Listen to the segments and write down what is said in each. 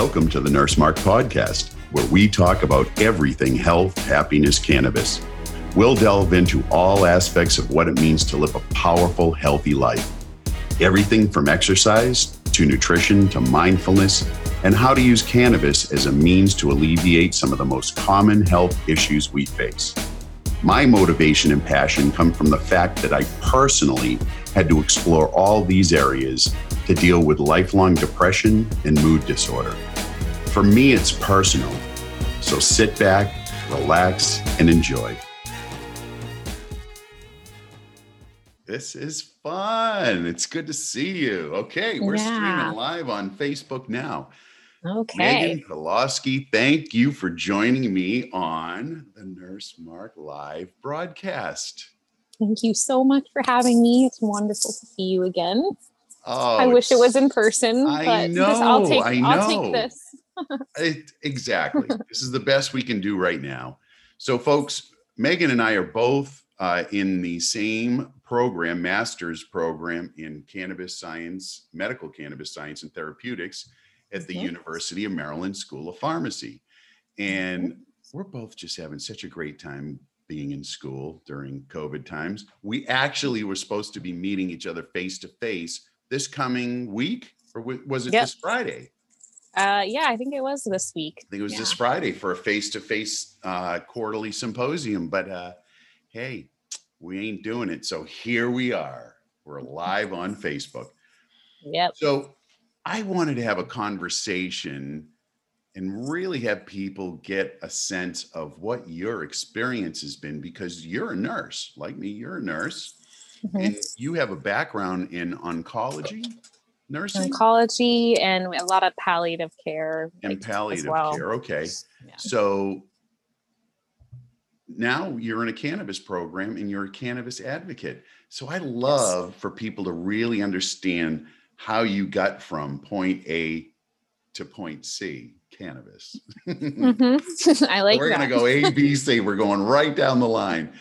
Welcome to the Nurse Mark Podcast, where we talk about everything health, happiness, cannabis. We'll delve into all aspects of what it means to live a powerful, healthy life. Everything from exercise to nutrition to mindfulness, and how to use cannabis as a means to alleviate some of the most common health issues we face. My motivation and passion come from the fact that I personally had to explore all these areas to deal with lifelong depression and mood disorder. For me, it's personal. So sit back, relax, and enjoy. This is fun. It's good to see you. Okay, we're Yeah. streaming live on Facebook now. Okay. Meagan Pilawski, thank you for joining me on the Nurse Mark live broadcast. Thank you so much for having me. It's wonderful to see you again. Oh, I wish it was in person, I but this, I'll take I I'll take this. It, exactly. this is the best we can do right now. So, folks, Megan and I are both uh, in the same program, master's program in cannabis science, medical cannabis science and therapeutics at the Mhm. University of Maryland School of Pharmacy. And we're both just having such a great time being in school during COVID times. We actually were supposed to be meeting each other face to face this coming week, or was it Yep. this Friday? Uh, yeah, I think it was this week. I think it was this Friday for a face-to-face uh, quarterly symposium. But uh, hey, we ain't doing it. So here we are. We're live on Facebook. Yep. So I wanted to have a conversation and really have people get a sense of what your experience has been because you're a nurse, like me, you're a nurse, Mhm. and you have a background in oncology, nursing, Oncology and a lot of palliative care. and like, as palliative well. care. Okay. Yeah. So now you're in a cannabis program and you're a cannabis advocate. So I love for people to really understand how you got from point A to point C, cannabis. Mhm. I like We're that. going to go A, B, C. We're going right down the line.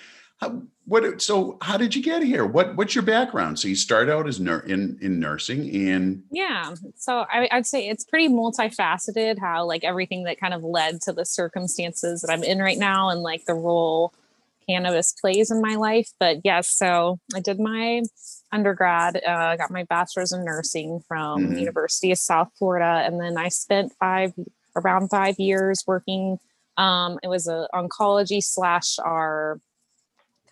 How, what? So how did you get here? What What's your background? So you start out as nur- in in nursing and Yeah. So I, I'd say it's pretty multifaceted how like everything that kind of led to the circumstances that I'm in right now and like the role cannabis plays in my life. But yes, so I did my undergrad, uh, got my bachelor's in nursing from Mhm. University of South Florida, and then I spent five around five years working. Um, it was a oncology slash our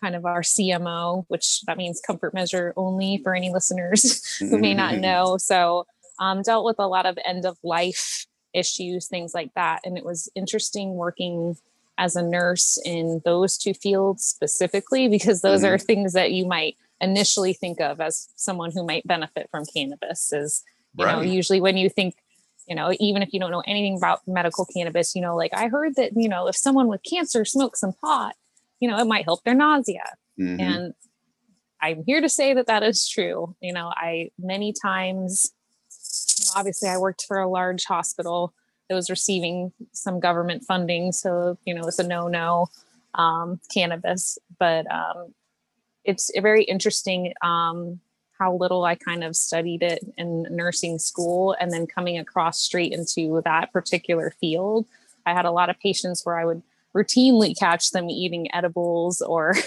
kind of our CMO, which that means comfort measure only for any listeners who may not know. So um, dealt with a lot of end of life issues, things like that. And it was interesting working as a nurse in those two fields specifically, because those are things that you might initially think of as someone who might benefit from cannabis is, you know, usually when you think, you know, even if you don't know anything about medical cannabis, you know, like I heard that, you know, if someone with cancer smokes some pot, you know, it might help their nausea. Mhm. and i'm here to say that that is true. You know i many times you know, obviously i worked for a large hospital that was receiving some government funding so you know it's a no-no um, cannabis. But um, it's very interesting um, how little i kind of studied it in nursing school and then coming across straight into that particular field. I had a lot of patients where i would routinely catch them eating edibles or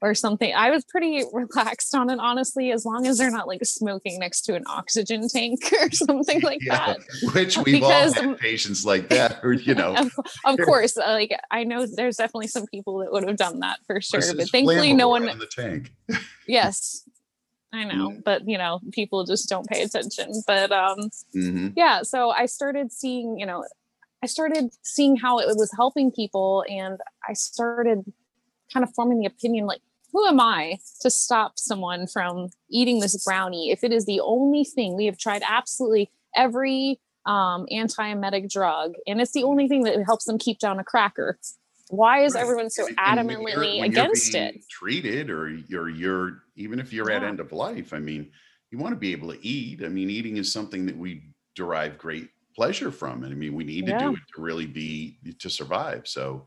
or something. I was pretty relaxed on it, honestly, as long as they're not like smoking next to an oxygen tank or something like Yeah, that. which we've Because- all had patients like that, or you know, Of, of course, uh, like I know there's definitely some people that would have done that for sure, This but thankfully, no one. in the tank. Yes, I know, Mm. but you know, people just don't pay attention. But um, Mhm. yeah so i started seeing you know i started seeing how it was helping people and i started kind of forming the opinion like who am i to stop someone from eating this brownie if it is the only thing we have tried absolutely every um, anti-emetic drug and it's the only thing that helps them keep down a cracker why is Right. everyone so And- and when adamantly you're- when you're against it Treated, or you're you're even if you're at end of life. I mean, you want to be able to eat. I mean, eating is something that we derive great pleasure from, and I mean, we need to do it to really be to survive. So,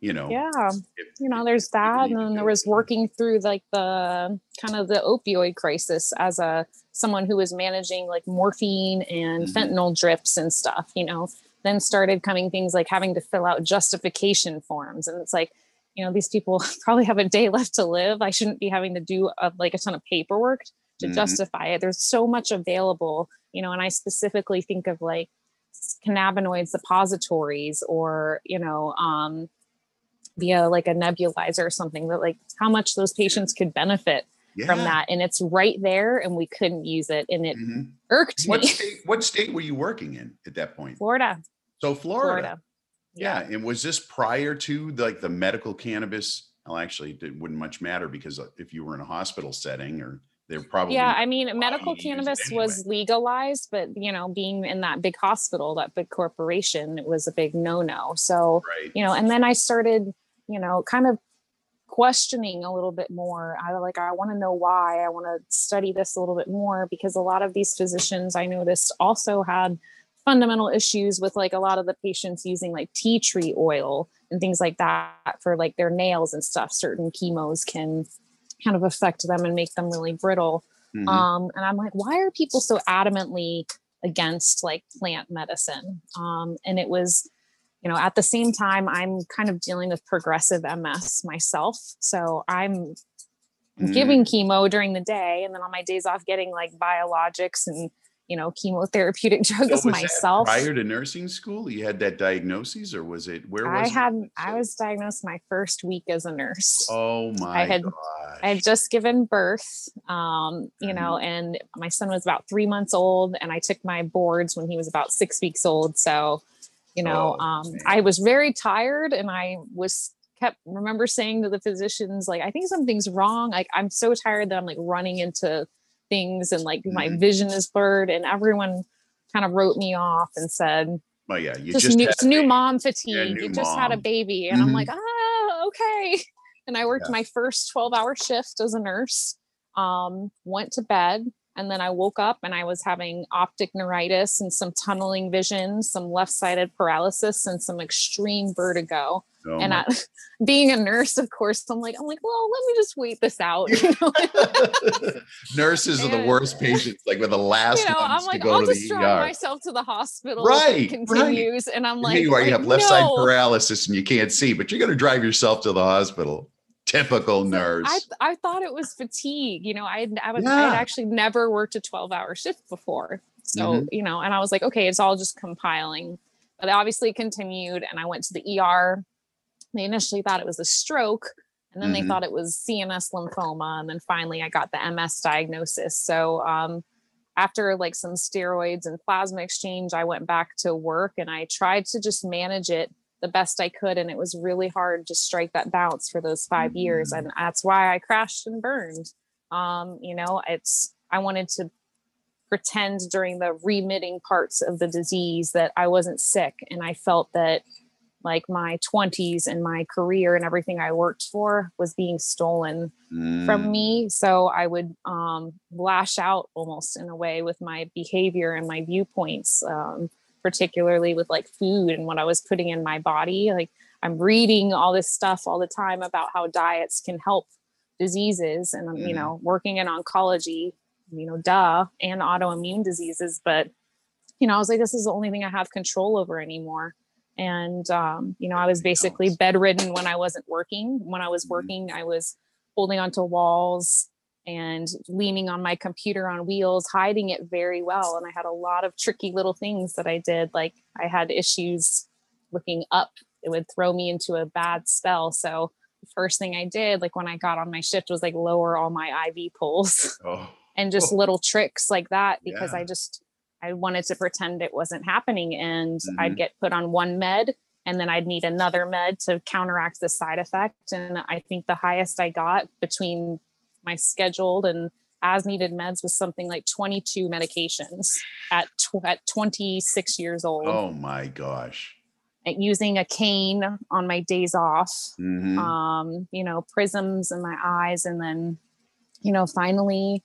you know. Yeah. if- You know, there's that. And then there was working through like the kind of the opioid crisis as a someone who was managing like morphine and Mhm. fentanyl drips and stuff, you know. Then started coming things like having to fill out justification forms. And it's like, you know, these people probably have a day left to live. I shouldn't be having to do a, like a ton of paperwork to Mhm. justify it. There's so much available, you know, and I specifically think of like cannabinoid suppositories or, you know, um, via like a nebulizer or something that like how much those patients could benefit from that. And it's right there and we couldn't use it. And it Mhm. irked What me. state, what state were you working in at that point? Florida, So Florida. Florida. Yeah. And was this prior to like the medical cannabis? Well, actually, it wouldn't much matter because if you were in a hospital setting or they're probably Yeah, I mean, medical you to use it cannabis was legalized, but you know, being in that big hospital, that big corporation, it was a big no-no. So, right. you know, and then I started, you know, kind of questioning a little bit more. I like, I want to know why. I want to study this a little bit more because a lot of these physicians I noticed also had fundamental issues with like a lot of the patients using like tea tree oil and things like that for like their nails and stuff. Certain chemos can kind of affect them and make them really brittle. Mhm. Um, and I'm like, why are people so adamantly against like plant medicine? Um, and it was, you know, at the same time, I'm kind of dealing with progressive MS myself. So I'm Mm. giving chemo during the day and then on my days off getting like biologics and you know chemotherapeutic So drugs that myself prior to nursing school, you had that diagnosis, or was it where was i it? had i was diagnosed my first week as a nurse Oh my had- gosh. I had just given birth, um, you know, Mm-hmm. and my son was about three months old, and I took my boards when he was about six weeks old. So, you know, Oh, um. I was very tired, and I was kept remember saying to the physicians, like, I think something's wrong. Like, I'm so tired that I'm like running into things, and like my Mhm. vision is blurred, and everyone kind of wrote me off and said, Well, yeah, you just, just new, it's new mom fatigue. new you just had a baby. And I'm Mhm. like, ah, okay. And I worked Yeah. my first 12 hour shift as a nurse, um, went to bed, and then I woke up and I was having optic neuritis and some tunneling vision, some left sided paralysis, and some extreme vertigo. And I, being a nurse, of course, I'm like, I'm like, well, let me just wait this out. You know, Nurses are the worst patients, like with the last you know I'm to like, I'll just drive ER. myself to the hospital. Right, continues. And I'm like, here you are, you have left side paralysis and you can't see, but you're going to drive yourself to the hospital. Typical nurse. I I thought it was fatigue. You know, I had I, was, I Yeah. had actually never worked a 12 hour shift before. So, Mhm. you know, and I was like, okay, it's all just compiling. But it obviously continued and I went to the ER. They initially thought it was a stroke and then Mhm. they thought it was CNS lymphoma. And then finally I got the MS diagnosis. So um after like some steroids and plasma exchange, I went back to work and I tried to just manage it the best I could. And it was really hard to strike that balance for those 5 years. Mhm. And that's why I crashed and burned. Um, you know, it's, I wanted to pretend during the remitting parts of the disease that I wasn't sick. And I felt that like my 20s and my career and everything I worked for was being stolen Mm. from me so i would um, lash out almost in a way with my behavior and my viewpoints um, particularly with like food and what i was putting in my body like i'm reading all this stuff all the time about how diets can help diseases and um, you Mhm. know working in oncology you know duh and autoimmune diseases but you know i was like this is the only thing i have control over anymore and um, you know i was basically bedridden when i wasn't working when i was Mhm. working i was holding onto walls and leaning on my computer on wheels, hiding it very well. And I had a lot of tricky little things that I did. Like I had issues looking up, it would throw me into a bad spell. So the first thing I did, like when I got on my shift, was like lower all my IV pulls Oh, and just Oh. little tricks like that because Yeah. I just I wanted to pretend it wasn't happening and Mhm. I'd get put on one med and then I'd need another med to counteract the side effect and I think the highest I got between my scheduled and as needed meds was something like 22 medications at tw- at 26 years old oh my gosh. and using a cane on my days off Mhm. um, you know, prisms in my eyes. And then, you know, finally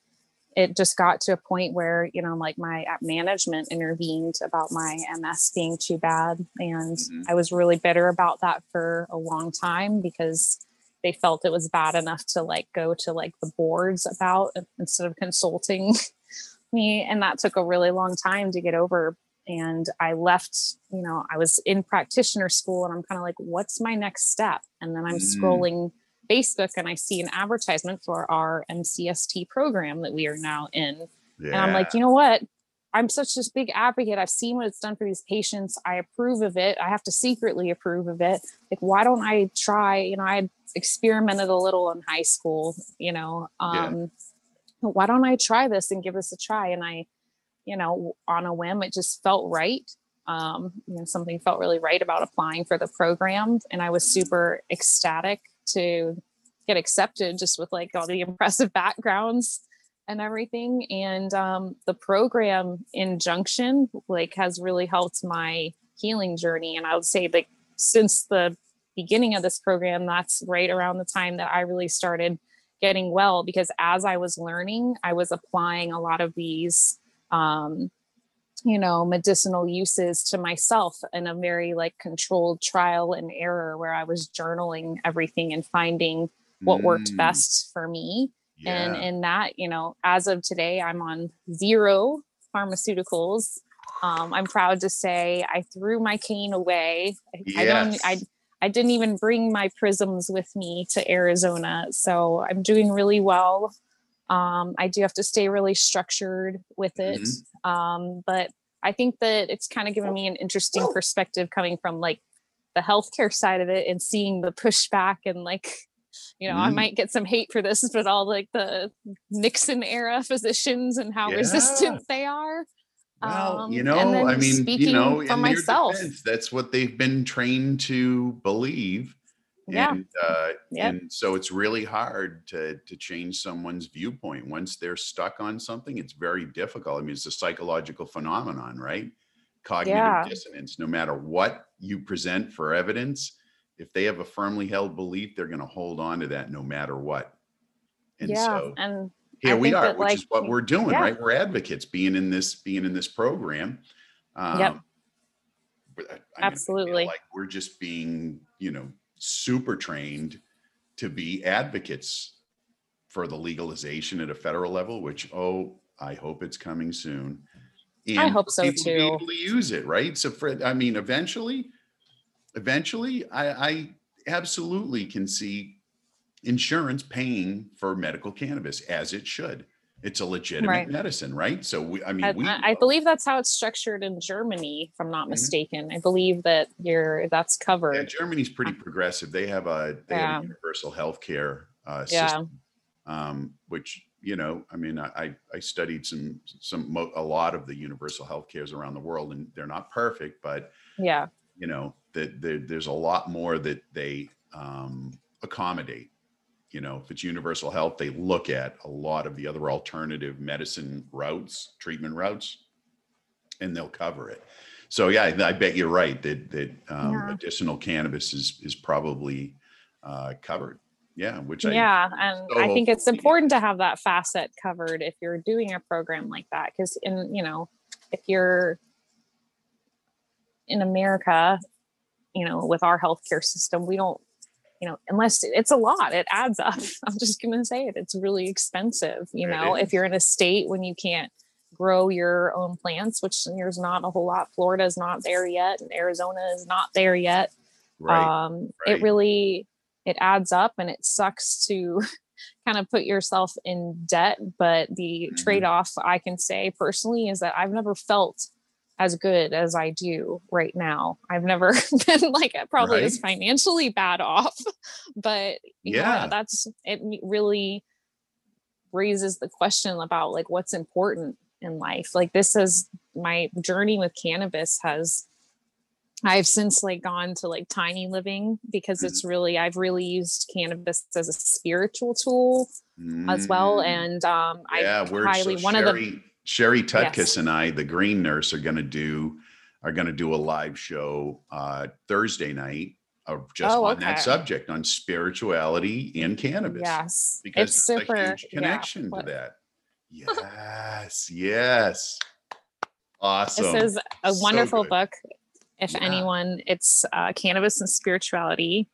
it just got to a point where you know like my management intervened about my ms being too bad and Mhm. i was really bitter about that for a long time because they felt it was bad enough to like go to like the boards about instead of consulting me and that took a really long time to get over and i left you know i was in practitioner school and i'm kind of like what's my next step and then i'm Mm. scrolling facebook and i see an advertisement for our mcst program that we are now in. Yeah. and i'm like you know what? I'm such a big advocate. I've seen what it's done for these patients. I approve of it. I have to secretly approve of it. Like why don't i try? You know i experimented a little in high school you know Yeah. um why don't i try this and give this a try? And i you know on a whim it just felt right um you know something felt really right about applying for the program. And i was super ecstatic to get accepted just with like all the impressive backgrounds and everything. And um the program in junction like has really helped my healing journey. And i would say like since the beginning of this program that's right around the time that i really started getting well because as i was learning i was applying a lot of these um you know medicinal uses to myself in a very like controlled trial and error where i was journaling everything and finding what worked Mm, best for me. And in that you know as of today i'm on zero pharmaceuticals. Um, i'm proud to say i threw my cane away. I- i don't i i didn't even bring my prisms with me to arizona. So i'm doing really well um, i do have to stay really structured with it Mm-hmm. um, but i think that it's kind of given me an interesting perspective coming from like the healthcare side of it and seeing the pushback and like you know i Mm. might get some hate for this but all like the nixon era physicians and how Yeah. resistant they are Well, you Um, know, then I mean, you speaking know, for in myself. defense, that's what they've been trained to believe. Yeah. And uh, Yep. and so it's really hard to to change someone's viewpoint. Once they're stuck on something, it's very difficult. I mean, it's a psychological phenomenon, right? Cognitive Yeah. dissonance. No matter what you present for evidence, if they have a firmly held belief, they're going to hold on to that no matter what. And yeah so and here I we are, that, which is what we're doing, yeah. right? We're advocates being in this, being in this program. Um, Yep. but I- mean, Absolutely. Like we're just being, you know, super trained to be advocates for the legalization at a federal level, which, oh, I hope it's coming soon. I hope so, people to be too. able to use it, right? So for, I mean, eventually, eventually, I, I absolutely can see insurance paying for medical cannabis as it should. It's a legitimate Right. medicine, right? So we, I mean, I, we, I- believe that's how it's structured in germany if i'm not Mhm. mistaken i believe that you're that's yeah, covered Germany's pretty progressive. They have a, they have a universal healthcare uh, Yeah. system, um, which, you know, I mean, I, I- studied some, some, mo- a lot of the universal health cares around the world and they're not perfect, but yeah you know that there, there's a lot more that they um, accommodate you know if it's universal health they look at a lot of the other alternative medicine routes treatment routes and they'll cover it. So yeah i I bet you're right that that um, Yeah. medicinal cannabis is is probably uh, covered. Yeah which i yeah and so i think it's important to have that facet covered if you're doing a program like that because in you know if you're in america you know with our healthcare system we don't you know unless it's a lot it adds up i'm just going to say it it's really expensive you know if you're in a state when you can't grow your own plants which there's not a whole lot florida is not there yet and arizona is not there yet right um right. it really it adds up and it sucks to kind of put yourself in debt but the Mhm. trade-off i can say personally is that i've never felt as good as i do right now i've never been like probably as financially bad off but know Yeah. that's it really raises the question about like what's important in life like this is my journey with cannabis has I've since like gone to like tiny living because Mm-hmm. it's really I've really used cannabis as a spiritual tool as well. Mm. And um yeah, I highly so one of the Sherry, Tutkus Yes. and I, the green nurse, are going to do are going to do a live show uh, Thursday night of just Oh, on that subject on spirituality and cannabis yes because it's super a huge connection what- to that. yes, yes. Awesome. This is a wonderful good. book. If Yeah. anyone, it's uh, Cannabis and Spirituality.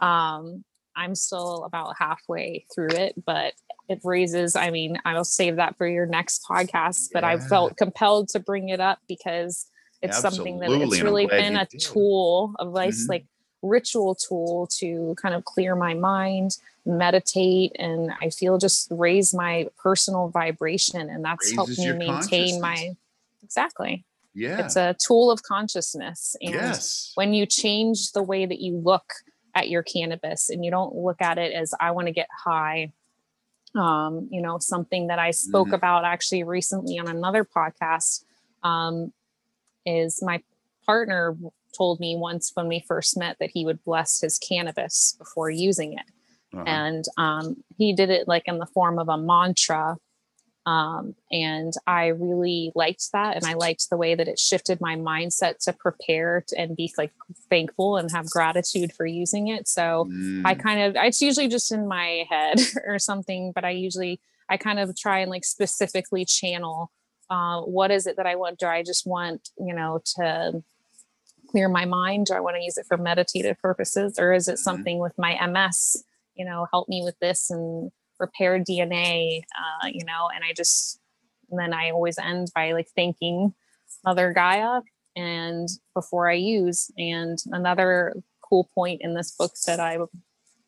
Um, I'm still about halfway through it, but it raises, I mean, I will save that for your next podcast, but I felt compelled to bring it up because it's something that it's really been a did. tool of like, Mhm. like ritual tool to kind of clear my mind, meditate, and I feel just raise my personal vibration. And that's helped me maintain my exactly yeah. it's a tool of consciousness and yes. when you change the way that you look at your cannabis and you don't look at it as i want to get high um, you know something that i spoke Mhm. about actually recently on another podcast um, is my partner told me once when we first met that he would bless his cannabis before using it Uh-huh. and um, he did it like in the form of a mantra um, and i really liked that and i liked the way that it shifted my mindset to prepare and be like thankful and have gratitude for using it. So i Mm, kind of it's usually just in my head or something but i usually i kind of try and like specifically channel uh, what is it that i want? Do i just want you know to clear my mind? Do i want to use it for meditative purposes or is it Mhm. something with my ms you know help me with this and repair dna uh, you know and i just and then i always end by like thanking mother gaia and before i use and another cool point in this book that i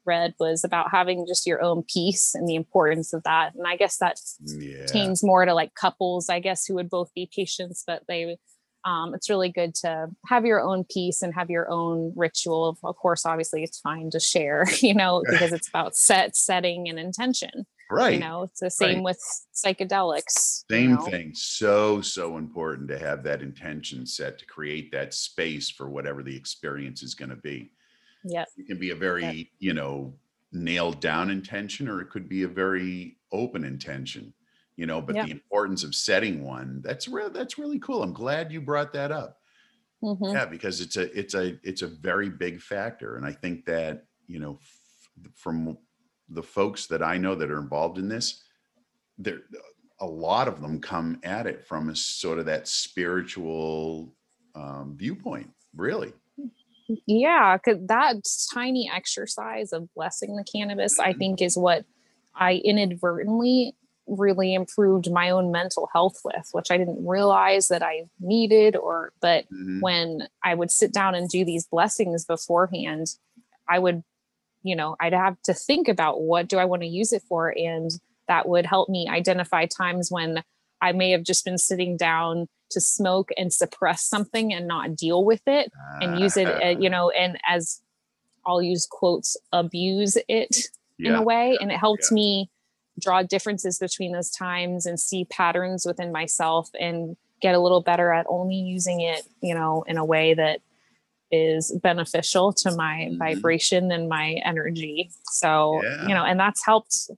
read was about having just your own peace and the importance of that and i guess that yeah. more to like couples i guess who would both be patients but they um, it's really good to have your own peace and have your own ritual of course obviously it's fine to share you know because it's about set setting and intention Right. you know it's the same right. with psychedelics you Same know? thing. So, so important to have that intention set to create that space for whatever the experience is going to be. yep It can be a very, you know, nailed down intention or it could be a very open intention, you know, but Yep. the importance of setting one, that's real that's really cool. I'm glad you brought that up. Mhm. Yeah, because it's a it's a it's a very big factor and I think that, you know, f- from the folks that I know that are involved in this, there a lot of them come at it from a sort of that spiritual um, viewpoint, really. yeah because that tiny exercise of blessing the cannabis i Mhm. think is what i inadvertently really improved my own mental health with which i didn't realize that i needed or but Mhm. when i would sit down and do these blessings beforehand i would you know i'd have to think about what do i want to use it for and that would help me identify times when i may have just been sitting down to smoke and suppress something and not deal with it and use it uh, you know and as i'll use quotes abuse it in a way and it helped yeah. me draw differences between those times and see patterns within myself and get a little better at only using it you know in a way that is beneficial to my Mhm. vibration and my energy so Yeah. you know and that's helped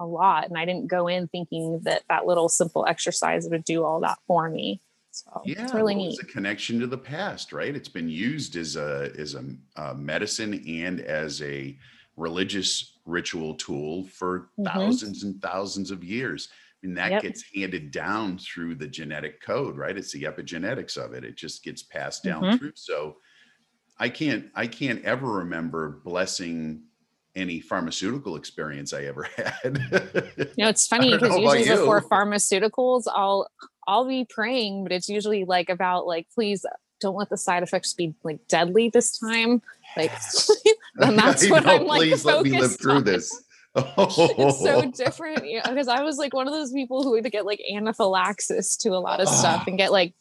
a lot and i didn't go in thinking that that little simple exercise would do all that for me so yeah, it's really well, neat It's a connection to the past, right? It's been used as a as a, uh medicine and as a religious ritual tool for Mhm. thousands and thousands of years. I mean, that Yep. gets handed down through the genetic code, right? It's the epigenetics of it. It just gets passed down Mhm. through. So I can't I can't ever remember blessing any pharmaceutical experience I ever had. You know, it's funny because usually before you. pharmaceuticals, I'll I'll be praying, but it's usually like about like, please don't let the side effects be like deadly this time. Like, and that's what know, I'm like. Please let me live through on. this. It's so different, yeah. Because I was like one of those people who would get like anaphylaxis to a lot of stuff Oh. and get like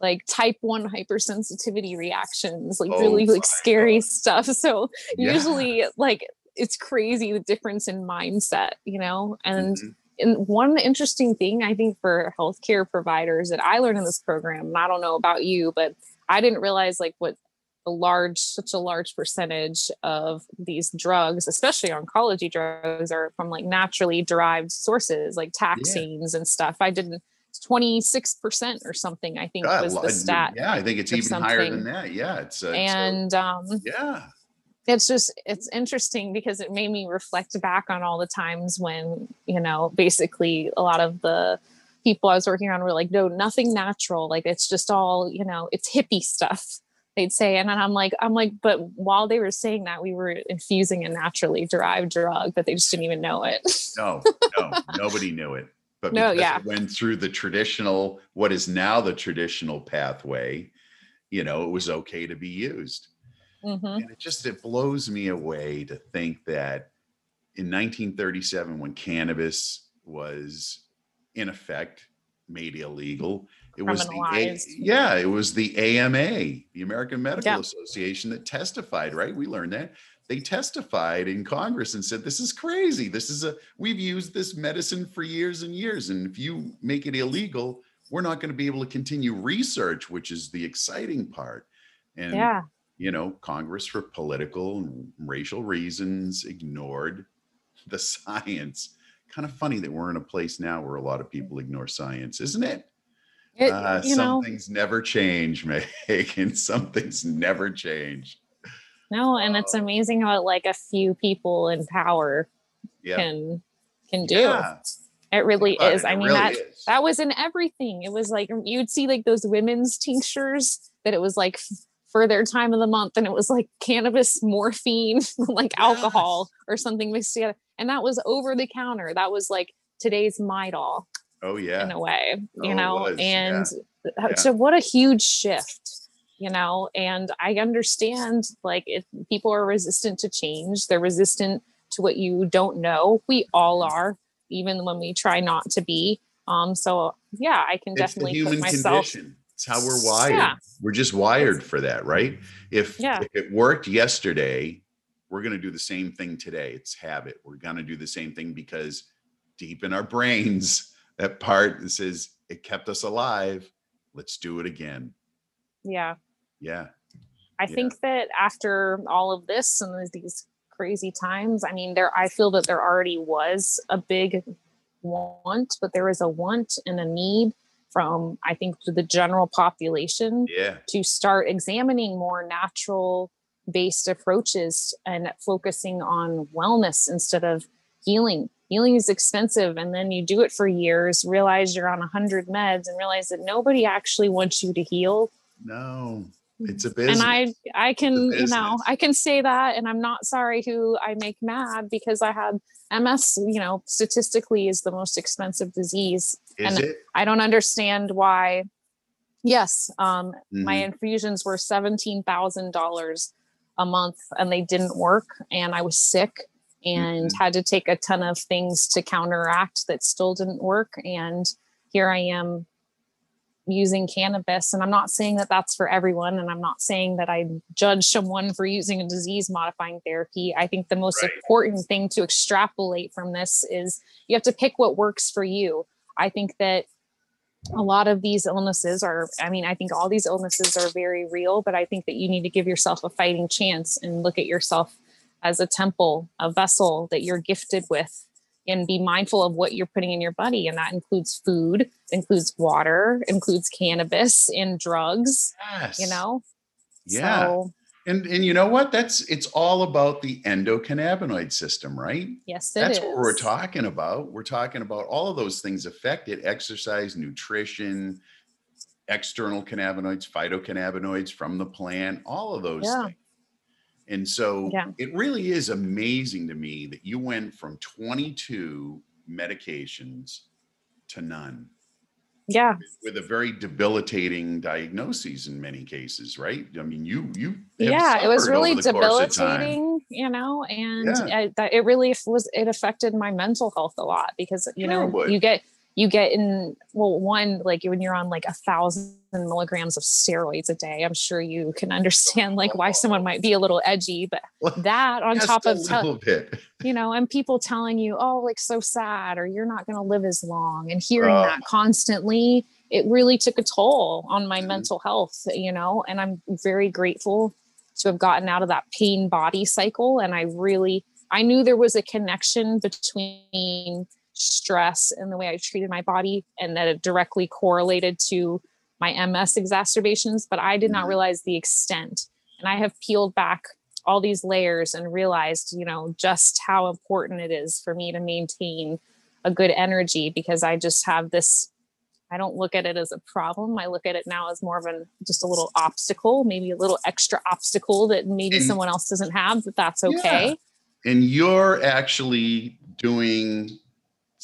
like type one hypersensitivity reactions, like Oh really like scary stuff. So Yeah. usually like it's crazy the difference in mindset, you know, and Mhm. and one interesting thing I think for healthcare providers that I learned in this program, and I don't know about you, but I didn't realize like what a large, such a large percentage of these drugs, especially oncology drugs, are from like naturally derived sources, like taxanes and stuff. I didn't. 26% or something i think God, was the stat Yeah, I think it's even higher than that. Yeah, it's uh, and um yeah, it's just it's interesting because it made me reflect back on all the times when you know basically a lot of the people i was working on were like no nothing natural like it's just all you know it's hippie stuff they'd say and then i'm like i'm like but while they were saying that we were infusing a naturally derived drug but they just didn't even know it no no nobody knew it but No, because yeah. it went through the traditional what is now the traditional pathway you know it was okay to be used Mhm. and it just it blows me away to think that in 1937 when cannabis was in effect made illegal it was the A- yeah it was the AMA the American Medical. Association that testified right we learned that they testified in Congress and said this is crazy this is a we've used this medicine for years and years and if you make it illegal we're not going to be able to continue research which is the exciting part and yeah you know, Congress for political and racial reasons ignored the science. Kind of funny that we're in a place now where a lot of people ignore science, isn't it? It, Uh, some know things never change, Megan. Some things never change. no and it's uh, amazing how like a few people in power Yeah. can can do Yeah. it really is i mean really that is. that was in everything it was like you'd see like those women's tinctures that it was like for their time of the month and it was like cannabis morphine like alcohol or something mixed together and that was over the counter that was like today's midol oh yeah. in a way Oh, you it know and Yeah. so what a huge shift you know and i understand like if people are resistant to change they're resistant to what you don't know we all Mm-hmm. are even when we try not to be um so yeah i can It's definitely human put myself condition. It's how we're wired. Yeah. We're just wired for that, right? If, Yeah. if it worked yesterday, we're going to do the same thing today. It's habit. We're going to do the same thing because deep in our brains, that part that says it kept us alive. Let's do it again. yeah Yeah. I Yeah. think that after all of this and these- crazy times, I mean, there I feel that there already was a big want, but there is a want and a need from I think to the general population Yeah. to start examining more natural based approaches and focusing on wellness instead of healing. Healing is expensive, and then you do it for years, realize you're on 100 meds, and realize that nobody actually wants you to heal No, it's a business. and i i can you know i can say that and i'm not sorry who i make mad because i had ms you know statistically is the most expensive disease Is and it? i don't understand why yes um my Mhm. infusions were $17000 a month and they didn't work and i was sick and Mm-hmm. had to take a ton of things to counteract that still didn't work and here i am using cannabis and i'm not saying that that's for everyone and i'm not saying that i judge someone for using a disease modifying therapy i think the most Right. important thing to extrapolate from this is you have to pick what works for you i think that a lot of these illnesses are i mean i think all these illnesses are very real but i think that you need to give yourself a fighting chance and look at yourself as a temple a vessel that you're gifted with and be mindful of what you're putting in your body and that includes food includes water includes cannabis and drugs Yes. you know Yeah. so And and you know what? That's it's all about the endocannabinoid system, right? yes it That's what we're talking about. We're talking about all of those things affect it: exercise, nutrition, external cannabinoids, phytocannabinoids from the plant, all of those Yeah. things. And so Yeah. it really is amazing to me that you went from 22 medications to none yeah with a very debilitating diagnosis in many cases, right? I mean, you you yeah it was really the course of time. debilitating you know and Yeah. I, that it really was it affected my mental health a lot because you Sure know you get you get in well one like when you're on like a thousand milligrams of steroids a day i'm sure you can understand like why someone might be a little edgy but Well, that on top of te- little bit. you know, and people telling you, oh, like so sad, or you're not going to live as long, and hearing Oh. that constantly, it really took a toll on my Mhm. mental health, you know, and I'm very grateful to have gotten out of that pain body cycle. And I really, I knew there was a connection between stress and the way I treated my body, and that it directly correlated to my MS exacerbations, but I did not Mhm. realize the extent. And I have peeled back all these layers and realized, you know, just how important it is for me to maintain a good energy because I just have this I don't look at it as a problem. I look at it now as more of an just a little obstacle, maybe a little extra obstacle that maybe and, someone else doesn't have, but that's okay. Yeah. And you're actually doing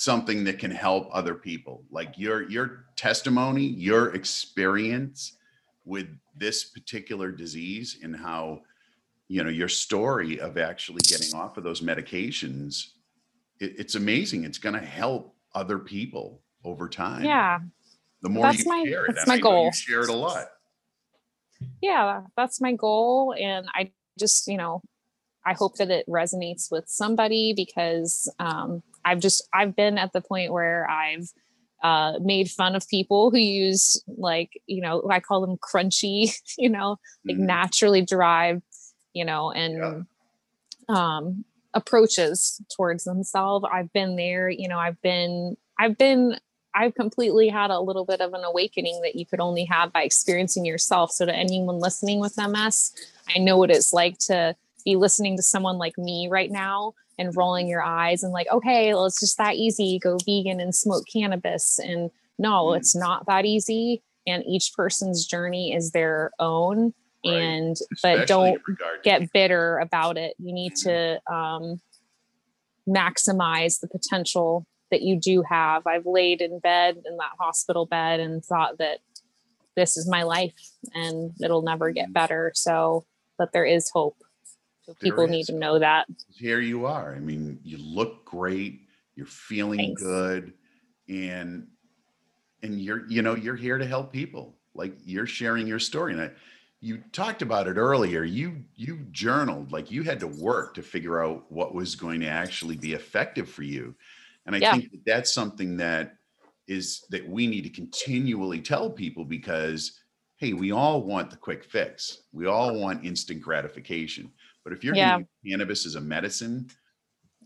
something that can help other people. Like your your testimony, your experience with this particular disease and how you know your story of actually getting off of those medications it, it's amazing it's going to help other people over time yeah the more that's you my, share it. That's my goal. You share it a lot. Yeah, that's my goal. And I just, you know, I hope that it resonates with somebody because um, I've just I've been at the point where I've uh, made fun of people who use like you know I call them crunchy, you know, like mm. naturally derived, you know, and yeah. um, approaches towards themselves. I've been there, you know, I've been I've been I've completely had a little bit of an awakening that you could only have by experiencing yourself. So, to anyone listening with MS, I know what it's like to be listening to someone like me right now and rolling your eyes and, like, okay, well, it's just that easy. Go vegan and smoke cannabis. And no, mm. it's not that easy. And each person's journey is their own. Right. And, Especially but don't get bitter about it. You need to um, maximize the potential that you do have. I've laid in bed in that hospital bed and thought that this is my life and it'll never get mm. better. So, but there is hope. So people need to know that. Here you are. I mean, you look great. You're feeling Thanks. good, and and you're you know you're here to help people. Like you're sharing your story, and I, you talked about it earlier. You you journaled like you had to work to figure out what was going to actually be effective for you. And I yeah. think that that's something that is that we need to continually tell people because hey, we all want the quick fix. We all want instant gratification. But if you're yeah. using cannabis as a medicine,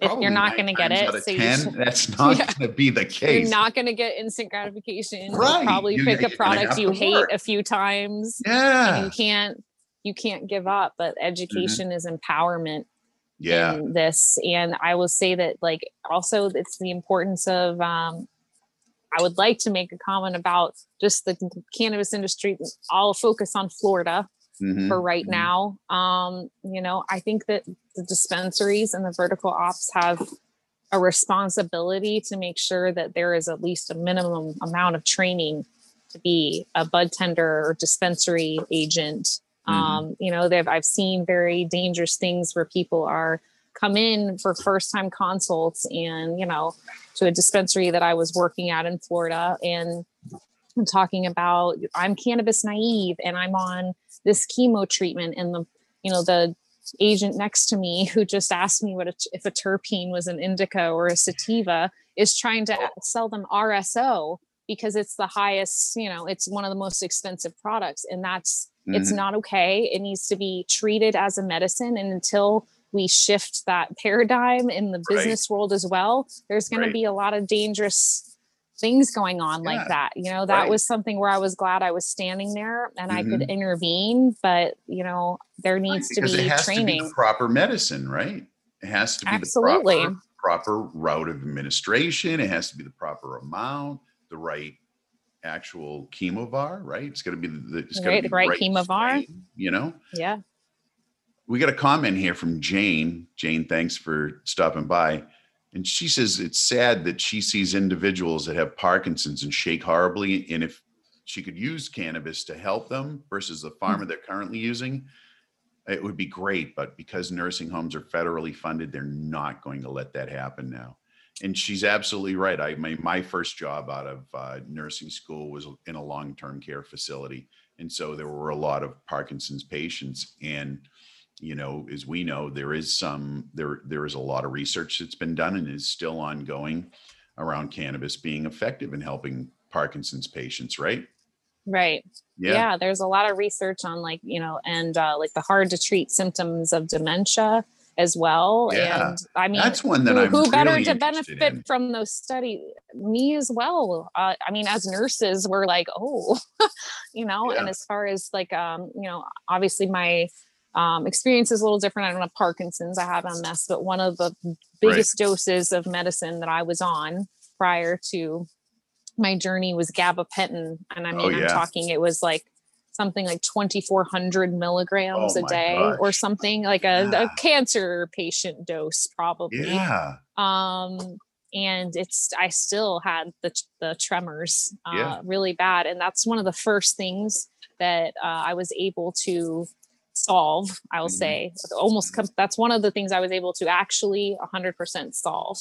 if you're not going to get it, so 10, should, that's not yeah. going to be the case. You're not going to get instant gratification. Right. You'll probably you, pick a product you hate work. a few times. Yeah. you can't you can't give up. But mm-hmm. education mm-hmm. is empowerment yeah. this. And I will say that, like, also it's the importance of, um, I would like to make a comment about just the cannabis industry. I'll focus on Florida mm-hmm. for right mm-hmm. now. Um, you know, I think that the dispensaries and the vertical ops have a responsibility to make sure that there is at least a minimum amount of training to be a bud tender or dispensary agent Mm-hmm. Um, you know, they've I've seen very dangerous things where people are come in for first time consults and you know to a dispensary that I was working at in Florida and I'm talking about I'm cannabis naive and I'm on this chemo treatment and the you know the agent next to me who just asked me what a, if a terpene was an indica or a sativa is trying to sell them RSO because it's the highest you know it's one of the most expensive products and that's Mm-hmm. It's not okay. It needs to be treated as a medicine. And until we shift that paradigm in the business right. world as well, there's going right. to be a lot of dangerous things going on yeah. like that. You know, that right. was something where I was glad I was standing there and mm-hmm. I could mm-hmm. intervene, but you know, there needs to be training. To be proper medicine, right? It has to be Absolutely. the proper, proper route of administration. It has to be the proper amount, the right actual chemovar, right? It's going to be the it's right, be the right, right chemovar. Strain, you know. Yeah. We got a comment here from Jane. Jane, thanks for stopping by. And she says it's sad that she sees individuals that have Parkinson's and shake horribly. And if she could use cannabis to help them versus the pharma mm-hmm. they're currently using, it would be great. But because nursing homes are federally funded, they're not going to let that happen now and she's absolutely right. I my, my first job out of uh, nursing school was in a long term care facility, and so there were a lot of Parkinson's patients. And you know, as we know, there is some there there is a lot of research that's been done and is still ongoing around cannabis being effective in helping Parkinson's patients. Right. Right. Yeah. yeah. There's a lot of research on like you know, and uh, like the hard to treat symptoms of dementia as well. Yeah. And I mean, that's one that who, I'm who better really to benefit in. from those studies? Me as well. Uh, I mean, as nurses, we're like, oh, you know. Yeah. And as far as like, um, you know, obviously my um, experience is a little different. I don't have Parkinson's, I have MS, but one of the biggest right. doses of medicine that I was on prior to my journey was gabapentin. And I oh, mean, oh, yeah. I'm talking, it was like something like 2400 milligrams oh, a day gosh. or something like a, yeah. a, cancer patient dose, probably. Yeah. Um, and it's i still had the the tremors uh, yeah. really bad and that's one of the first things that uh, i was able to solve i will mm-hmm. say almost com- that's one of the things i was able to actually 100% solve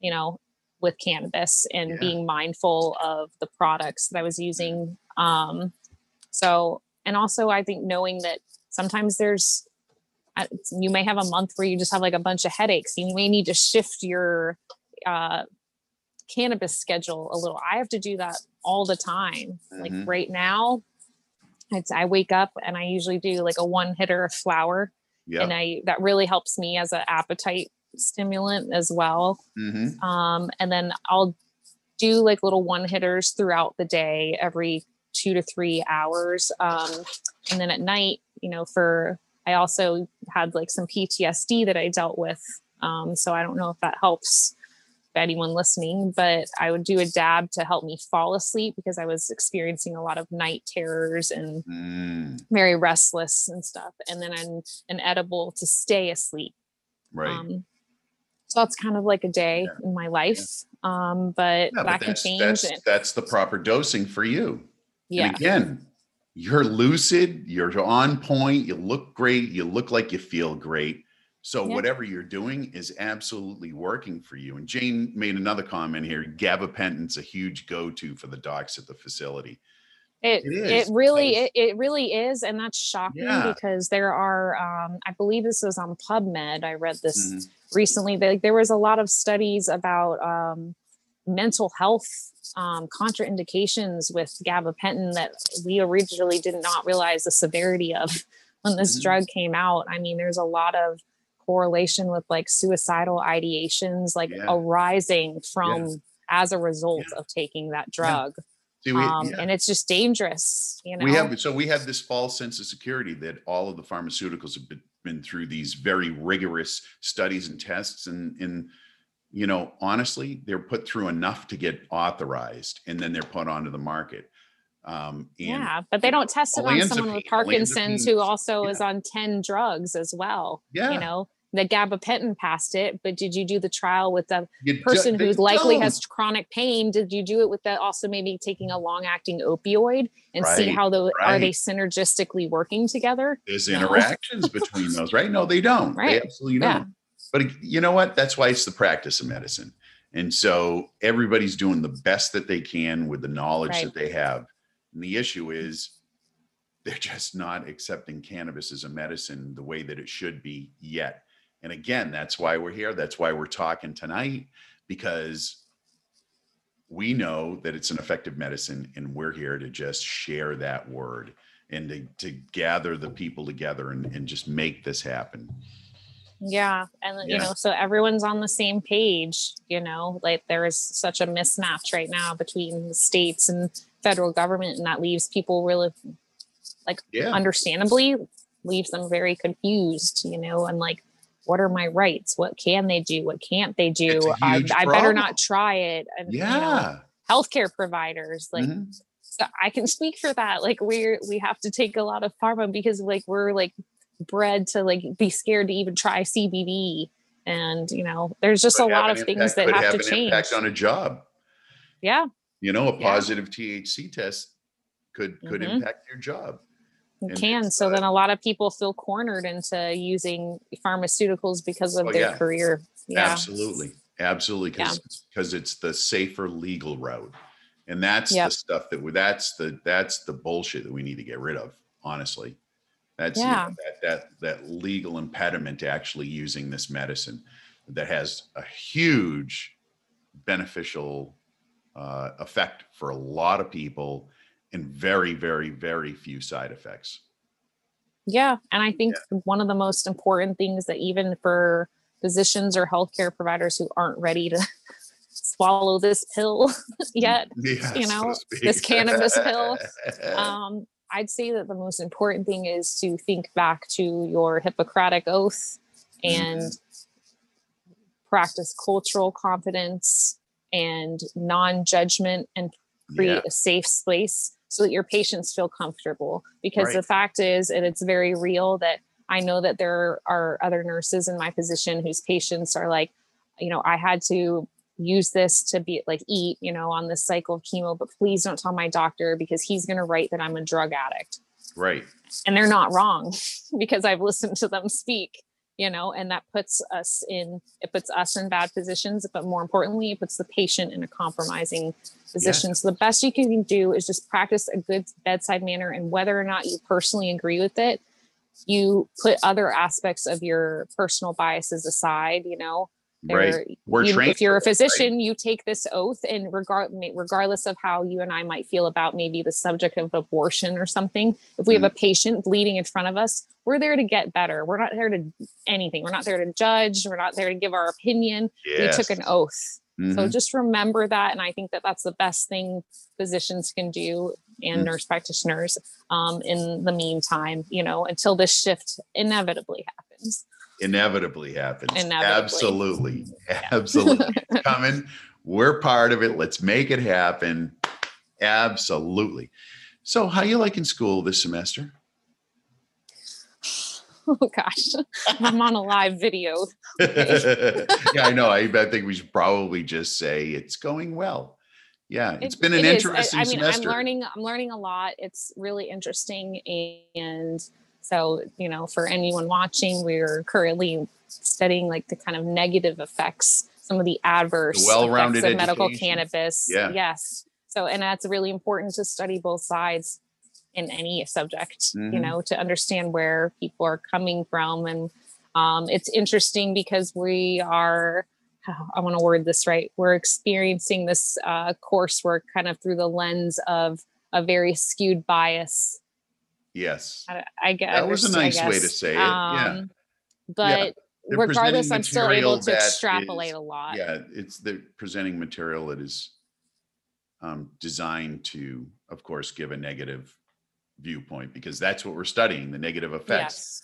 you know with cannabis and yeah. being mindful of the products that i was using um so and also i think knowing that sometimes there's you may have a month where you just have like a bunch of headaches you may need to shift your uh, cannabis schedule a little. I have to do that all the time. Mm-hmm. Like right now, it's I wake up and I usually do like a one hitter of flower, yep. and I that really helps me as an appetite stimulant as well. Mm-hmm. Um, and then I'll do like little one hitters throughout the day, every two to three hours. Um, and then at night, you know, for I also had like some PTSD that I dealt with. Um, so I don't know if that helps anyone listening, but I would do a dab to help me fall asleep because I was experiencing a lot of night terrors and mm. very restless and stuff. And then an, an edible to stay asleep. Right. Um, so that's kind of like a day yeah. in my life. Yeah. Um, but yeah, that but can change. That's, that's the proper dosing for you. Yeah. And again, you're lucid, you're on point, you look great, you look like you feel great so yeah. whatever you're doing is absolutely working for you. And Jane made another comment here. Gabapentin's a huge go-to for the docs at the facility. It it, it really it, it, really is, and that's shocking yeah. because there are um, I believe this was on PubMed. I read this mm-hmm. recently. That there was a lot of studies about um, mental health um, contraindications with gabapentin that we originally did not realize the severity of when this mm-hmm. drug came out. I mean, there's a lot of correlation with like suicidal ideations like yeah. arising from yeah. as a result yeah. of taking that drug. See, we, um, and it's just dangerous, you know. We have so we have this false sense of security that all of the pharmaceuticals have been, been through these very rigorous studies and tests, and and you know honestly, they're put through enough to get authorized, and then they're put onto the market. Um, yeah, but they don't test it on someone with Parkinson's who also yeah. is on 10 drugs as well. Yeah. You know, the gabapentin passed it, but did you do the trial with the you person who likely don't. has chronic pain? Did you do it with that also maybe taking a long acting opioid and right, see how the right. are they synergistically working together? There's no. interactions between those, right? No, they don't. Right. They absolutely don't. Yeah. But you know what? That's why it's the practice of medicine. And so everybody's doing the best that they can with the knowledge right. that they have. And the issue is they're just not accepting cannabis as a medicine the way that it should be yet. And again, that's why we're here. That's why we're talking tonight, because we know that it's an effective medicine and we're here to just share that word and to, to gather the people together and, and just make this happen. Yeah. And, yeah. you know, so everyone's on the same page, you know, like there is such a mismatch right now between the states and federal government. And that leaves people really, like, yeah. understandably, leaves them very confused, you know, and like, what are my rights? What can they do? What can't they do? I, I, better not try it. And, yeah. You know, healthcare providers, like, mm-hmm. so I can speak for that. Like, we're, we have to take a lot of pharma because, like, we're like bred to like be scared to even try CBD. And, you know, there's just but a lot of impact, things that have, have, to change. Impact on a job. Yeah. You know, a positive yeah. THC test could could mm-hmm. impact your job. It can. So uh, then a lot of people feel cornered into using pharmaceuticals because of oh, their yeah. career. Yeah. Absolutely. Absolutely. Because yeah. because it's the safer legal route. And that's yep. the stuff that we that's the that's the bullshit that we need to get rid of, honestly. That's yeah. You know, that that that legal impediment to actually using this medicine that has a huge beneficial uh, effect for a lot of people and very, very, very few side effects. Yeah. And I think yeah. one of the most important things that even for physicians or healthcare providers who aren't ready to swallow this pill yet, yeah, you know, so this cannabis pill. Um, I'd say that the most important thing is to think back to your Hippocratic oath and practice cultural competence and non-judgment and create Yeah. a safe space so that your patients feel comfortable because the fact is and it's very real that i know that there are other nurses in my position whose patients are like you know i had to use this to be like eat you know on this cycle of chemo but please don't tell my doctor because he's going to write that i'm a drug addict Right. and they're not wrong because I've listened to them speak, you know, and that puts us in it puts us in bad positions, but more importantly, it puts the patient in a compromising position. So the best you can do is just practice a good bedside manner and whether or not you personally agree with it, you put other aspects of your personal biases aside, you know. Right. We're you- trained if you're a it, right? physician, you take this oath, and regard regardless of how you and I might feel about maybe the subject of abortion or something, if we have a Mm-hmm. patient bleeding in front of us, we're there to get better. We're not there to anything. We're not there to judge. We're not there to give our opinion. Yes. We took an oath. So Mhm. just remember that, and I think that that's the best thing physicians can do and Mm. nurse practitioners. Um, in the meantime, you know, until this shift inevitably happens. Inevitably happens. Inevitably. Absolutely. Absolutely. Coming. We're part of it. Let's make it happen. Absolutely. So, how you liking school this semester? oh gosh, I'm on a live video. yeah, I know. I, I think we should probably just say it's going well. Yeah, it's It- been an it is. I- interesting I, mean, semester. I'm learning. I'm learning a lot. It's really interesting, and so you know, for anyone watching, we're currently studying like the kind of negative effects, some of the adverse well-rounded effects of medical education. cannabis. Yeah. Yes. So, and that's really important to study both sides in any subject. You Mhm. know, to understand where people are coming from, and um, it's interesting because we are I want to word this right. We're experiencing this uh, coursework kind of through the lens of a very skewed bias. Yes. I, I guess That was a nice way to say it, yeah. Um, But They're regardless, I'm still able to extrapolate is- a lot. Yeah, it's the presenting material that is um, designed to, of course, give a negative viewpoint because that's what we're studying the negative effects.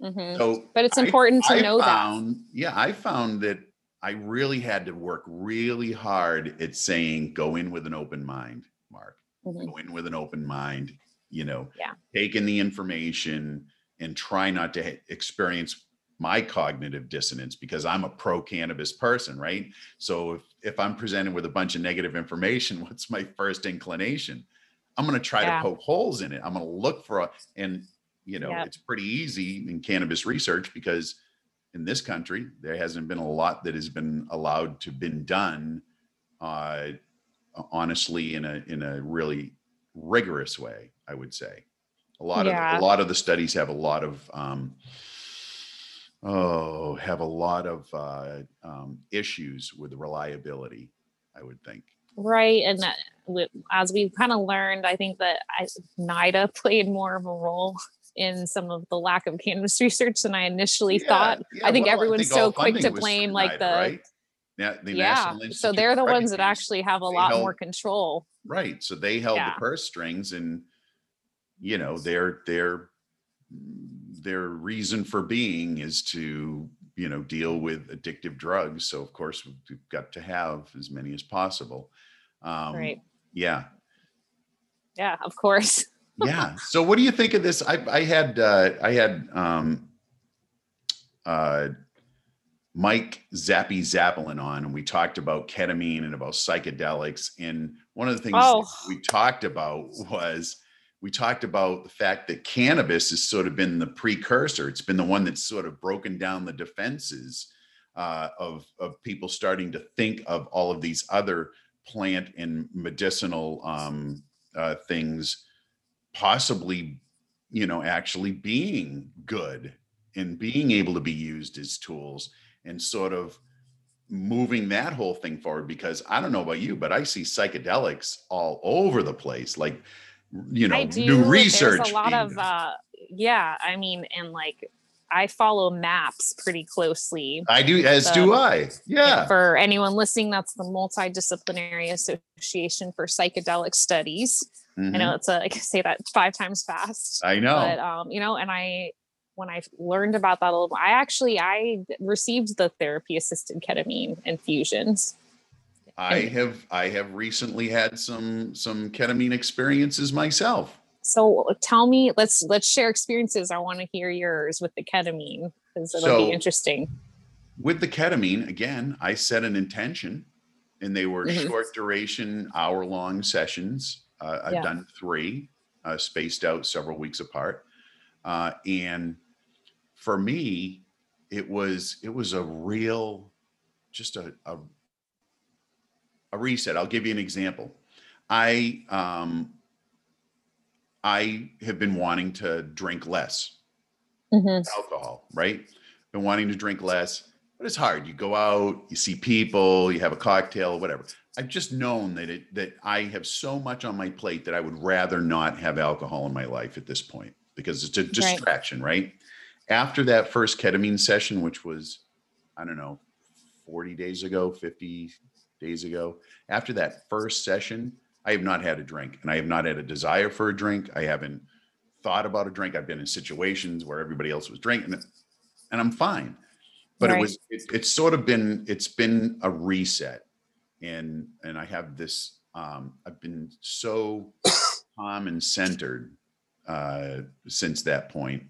Yes. Mhm. So, But it's I- important to I know that. Yeah, I found that I really had to work really hard at saying, go in with an open mind, Mark. Mhm. Go in with an open mind, you know, Yeah. take in the information and try not to experience my cognitive dissonance because I'm a pro cannabis person, right? So if, if I'm presented with a bunch of negative information, what's my first inclination? I'm going to try Yeah. to poke holes in it. I'm going to look for, a, and you know, Yep. it's pretty easy in cannabis research because in this country there hasn't been a lot that has been allowed to been done uh honestly in a in a really rigorous way i would say a lot Yeah. of a lot of the studies have a lot of um oh have a lot of uh um issues with reliability i would think Right. And that, as we've kind of learned, I think that I, NIDA played more of a role in some of the lack of cannabis research than I initially Yeah, thought. yeah, I think well, everyone's all so quick to blame through like NIDA, the right? Yeah, the yeah. So they're the ones that actually have a lot more control. Right. So they held Yeah. the purse strings and you know, their their their reason for being is to, you know, deal with addictive drugs. So of course we've got to have as many as possible. Um Right. yeah. Yeah, of course. Yeah. so what do you think of this? I I had uh I had um uh Mike Zappy Zappelin on, and we talked about ketamine and about psychedelics. And one of the things Oh. we talked about was we talked about the fact that cannabis has sort of been the precursor. It's been the one that's sort of broken down the defenses uh, of of people starting to think of all of these other plant and medicinal um, uh, things, possibly, you know, actually being good and being able to be used as tools and sort of moving that whole thing forward because I don't know about you, but I see psychedelics all over the place. Like, you know, new research. There's a lot of uh yeah, I mean, and like I follow maps pretty closely. I do, as do I. Yeah. For anyone listening, that's the Multidisciplinary Association for Psychedelic Studies. I know it's a I can say that five times fast. I know. But um, you know, and I when I learned about that a little, I actually I received the therapy assisted ketamine infusions. I have I have recently had some some ketamine experiences myself. So tell me, let's let's share experiences. I want to hear yours with the ketamine because it'll So- be interesting. With the ketamine, again, I set an intention and they were Mhm. short duration, hour long sessions. Uh, I've Yeah. done three, uh, spaced out several weeks apart. Uh, and for me, it was it was a real, just a, a a reset. I'll give you an example. I um, I have been wanting to drink less Mhm. alcohol, right? Been wanting to drink less, but it's hard. You go out, you see people, you have a cocktail, whatever. I've just known that it that I have so much on my plate that I would rather not have alcohol in my life at this point because it's a distraction, right? After that first ketamine session, which was, I don't know, 40 days ago, 50 days ago, after that first session, I have not had a drink and I have not had a desire for a drink. I haven't thought about a drink. I've been in situations where everybody else was drinking and I'm fine. But it was it, it's sort of been it's been a reset. And and I have this um I've been so calm and centered uh since that point.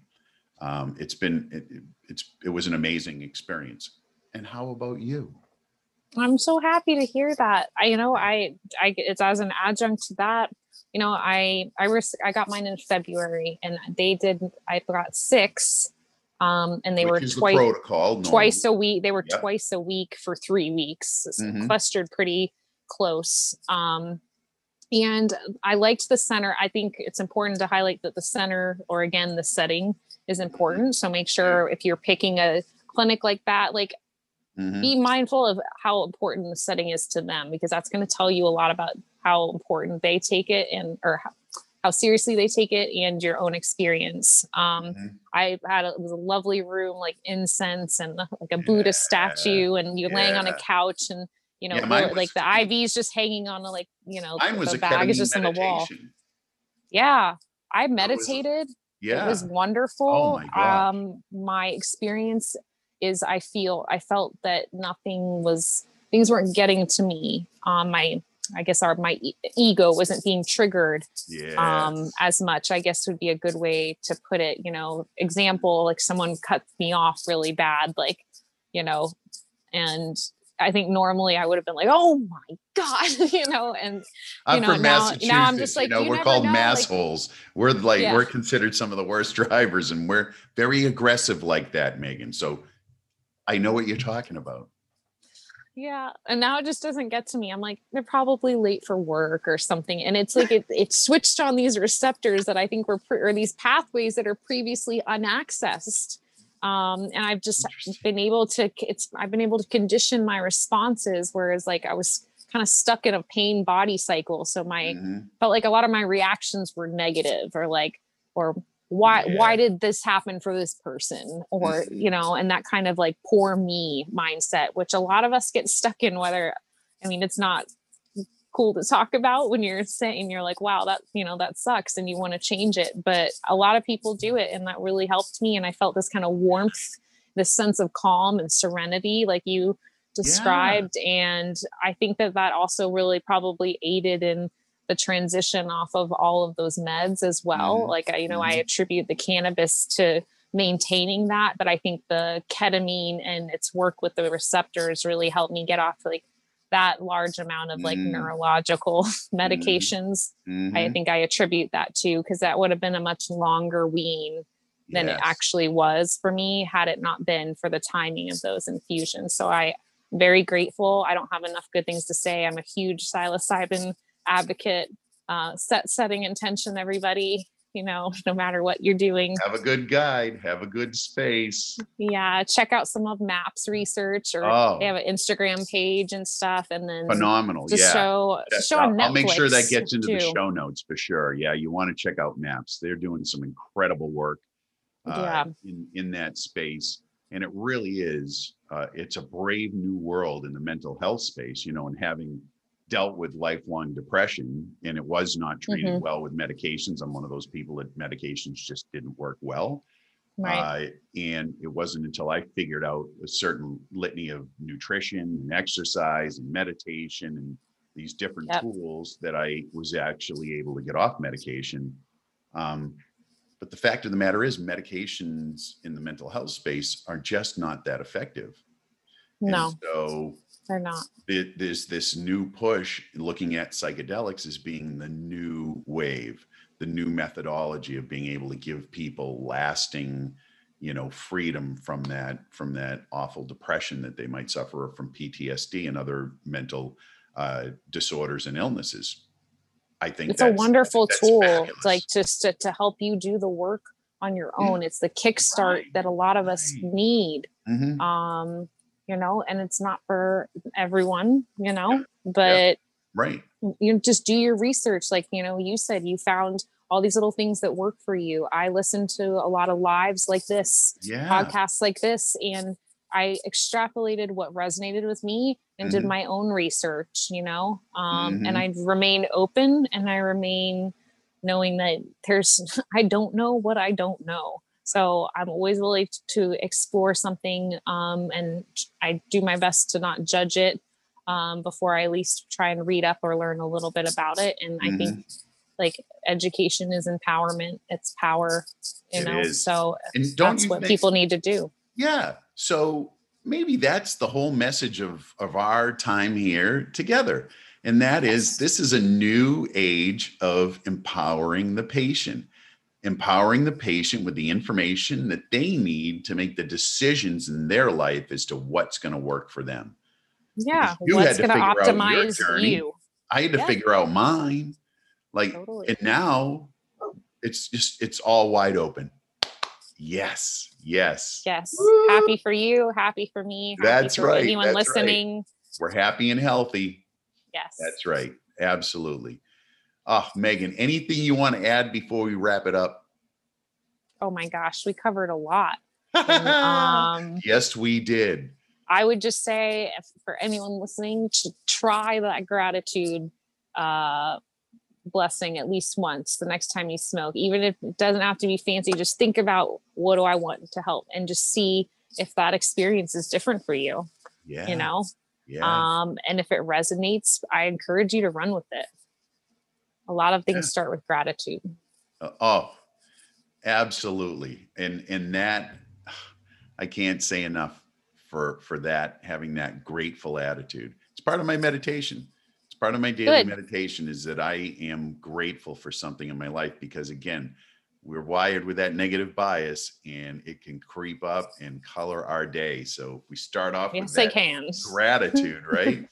Um it's been it, it- it's it was an amazing experience. And how about you? I'm so happy to hear that. I, you know, I, I, it's as an adjunct to that. You know, I, I, was I got mine in February, and they did. I got six, um, and they Which were twice, protocol twice a week. They were Yep. twice a week for three weeks, so Mhm. clustered pretty close. Um, and I liked the center. I think it's important to highlight that the center, or again, the setting, is important. So make sure if you're picking a clinic like that, like Mhm. be mindful of how important the setting is to them because that's going to tell you a lot about how important they take it and or how, how seriously they take it and your own experience. Um Mhm. i had a, it was a lovely room like incense and like a buddha Yeah, statue and you're laying on a couch and you know Yeah, like was- the ivs just hanging on the like you know Mine was the bag is just on the wall. yeah. I meditated Yeah. it was wonderful. Oh my. Um, my experience is I feel I felt that nothing was things weren't getting to me. Um, my I guess our my e- ego wasn't being triggered yeah. um as much. I guess would be a good way to put it. You know, example like someone cut me off really bad, like you know, and I think normally I would have been like, oh my god, you know, and I'm know, from now- now I'm just like, you know, you we're called know, like- massholes. we're like Yeah. we're considered some of the worst drivers, and we're very aggressive like that, Meagan. So I know what you're talking about. Yeah, and now it just doesn't get to me. I'm like, they're probably late for work or something, and it's like it it switched on these receptors that I think were pre- or these pathways that are previously unaccessed. Um, and I've just been able to it's I've been able to condition my responses, whereas like I was kind of stuck in a pain body cycle. So my Mhm. felt like a lot of my reactions were negative or like or why Yeah. why did this happen for this person or Mhm. you know and that kind of like poor me mindset which a lot of us get stuck in whether i mean it's not cool to talk about when you're saying you're like wow that you know that sucks and you want to change it but a lot of people do it and that really helped me and i felt this kind of warmth this sense of calm and serenity like you described and i think that that also really probably aided in the transition off of all of those meds as well Mhm. like I, you know i Mhm. attribute the cannabis to maintaining that but i think the ketamine and its work with the receptors really helped me get off like that large amount of like Mm. neurological medications i Mhm. think i attribute that to because that would have been a much longer wean than Yes. it actually was for me had it not been for the timing of those infusions. So I very grateful. I don't have enough good things to say. I'm a huge psilocybin advocate. Uh, set setting intention, everybody. You know, no matter what you're doing. have a good guide, have a good space. Yeah, check out some of Maps research, or Oh, they have an Instagram page and stuff, and then phenomenal. to yeah. show show I'll, I'll make sure that gets into the show notes for sure. Yeah, you want to check out Maps. They're doing some incredible work uh, Yeah. in in that space, and it really is. Uh, it's a brave new world in the mental health space, you know, and having dealt with lifelong depression and it was not treated Mhm. well with medications. I'm one of those people that medications just didn't work well. Right. Uh, and it wasn't until I figured out a certain litany of nutrition and exercise and meditation and these different Yep. tools that I was actually able to get off medication. Um, but the fact of the matter is, medications in the mental health space are just not that effective. And no, so they're not. it, there's this new push looking at psychedelics as being the new wave the new methodology of being able to give people lasting you know freedom from that from that awful depression that they might suffer from ptsd and other mental uh, disorders and illnesses i think It's a wonderful tool, fabulous. like just to, to help you do the work on your Yeah. own. It's the kickstart Right, that a lot of us right. need. Mhm. Um, you know, and it's not for everyone, you know, but right. you just do your research. Like you know you said you found all these little things that work for you. I listened to a lot of lives like this yeah. podcasts like this and i extrapolated what resonated with me and did Mhm. my own research you know um, Mhm. and i remain open and i remain knowing that there's i don't know what i don't know so i'm always willing to explore something um, and i do my best to not judge it um, before i at least try and read up or learn a little bit about it and i think Mm-hmm. like education is empowerment it's power you It know is. so and that's what think- people need to do Yeah. So maybe that's the whole message of, of our time here together. And that is this is a new age of empowering the patient, empowering the patient with the information that they need to make the decisions in their life as to what's going to work for them. yeah you had what's to going to figure out your optimize journey. you I had to Yeah. figure out mine. Like, totally and now it's just, it's all wide open. Yes. Yes. yes Woo! happy for you happy for me happy That's for right, anyone that's right. listening We're happy and healthy. yes That's right. Absolutely. Oh, Meagan, anything you want to add before we wrap it up? oh my gosh we covered a lot And, um yes, we did. I would just say if, for anyone listening to try that gratitude uh, blessing at least once the next time you smoke, even if it doesn't have to be fancy. Just think about what do I want to help, and just see if that experience is different for you. Yeah. You know, Yeah. um, and if it resonates, I encourage you to run with it. A lot of things start with gratitude. Uh, oh, absolutely. And and that I can't say enough for for that having that grateful attitude. It's part of my meditation. It's part of my daily Good. meditation is that I am grateful for something in my life because again, we're wired with that negative bias and it can creep up and color our day. So we start off with Yes, I that can. gratitude, right?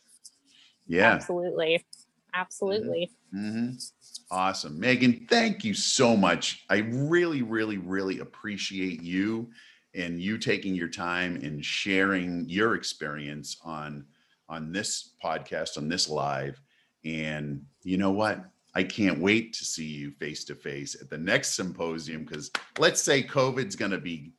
Yeah. Absolutely. Absolutely. hmm Awesome. Meagan, thank you so much. I really, really, really appreciate you and you taking your time and sharing your experience on on this podcast, on this live. And you know what? I can't wait to see you face to face at the next symposium because let's say COVID's going to be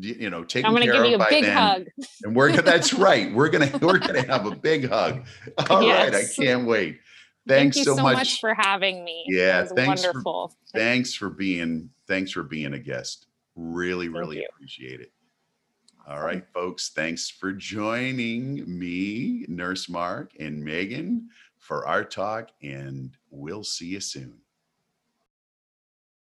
you know taken I'm going to care give you of a by big then. hug. And we're gonna that's right. We're gonna we're gonna have a big hug. All right, Yes. I can't wait. Thank Thanks you so, so much. much for having me. Yeah, it was thanks for- wonderful. thanks for being thanks for being a guest. Really, Thank really you. appreciate it. All right, folks. Thanks for joining me, Nurse Mark and Meagan for our talk, and we'll see you soon.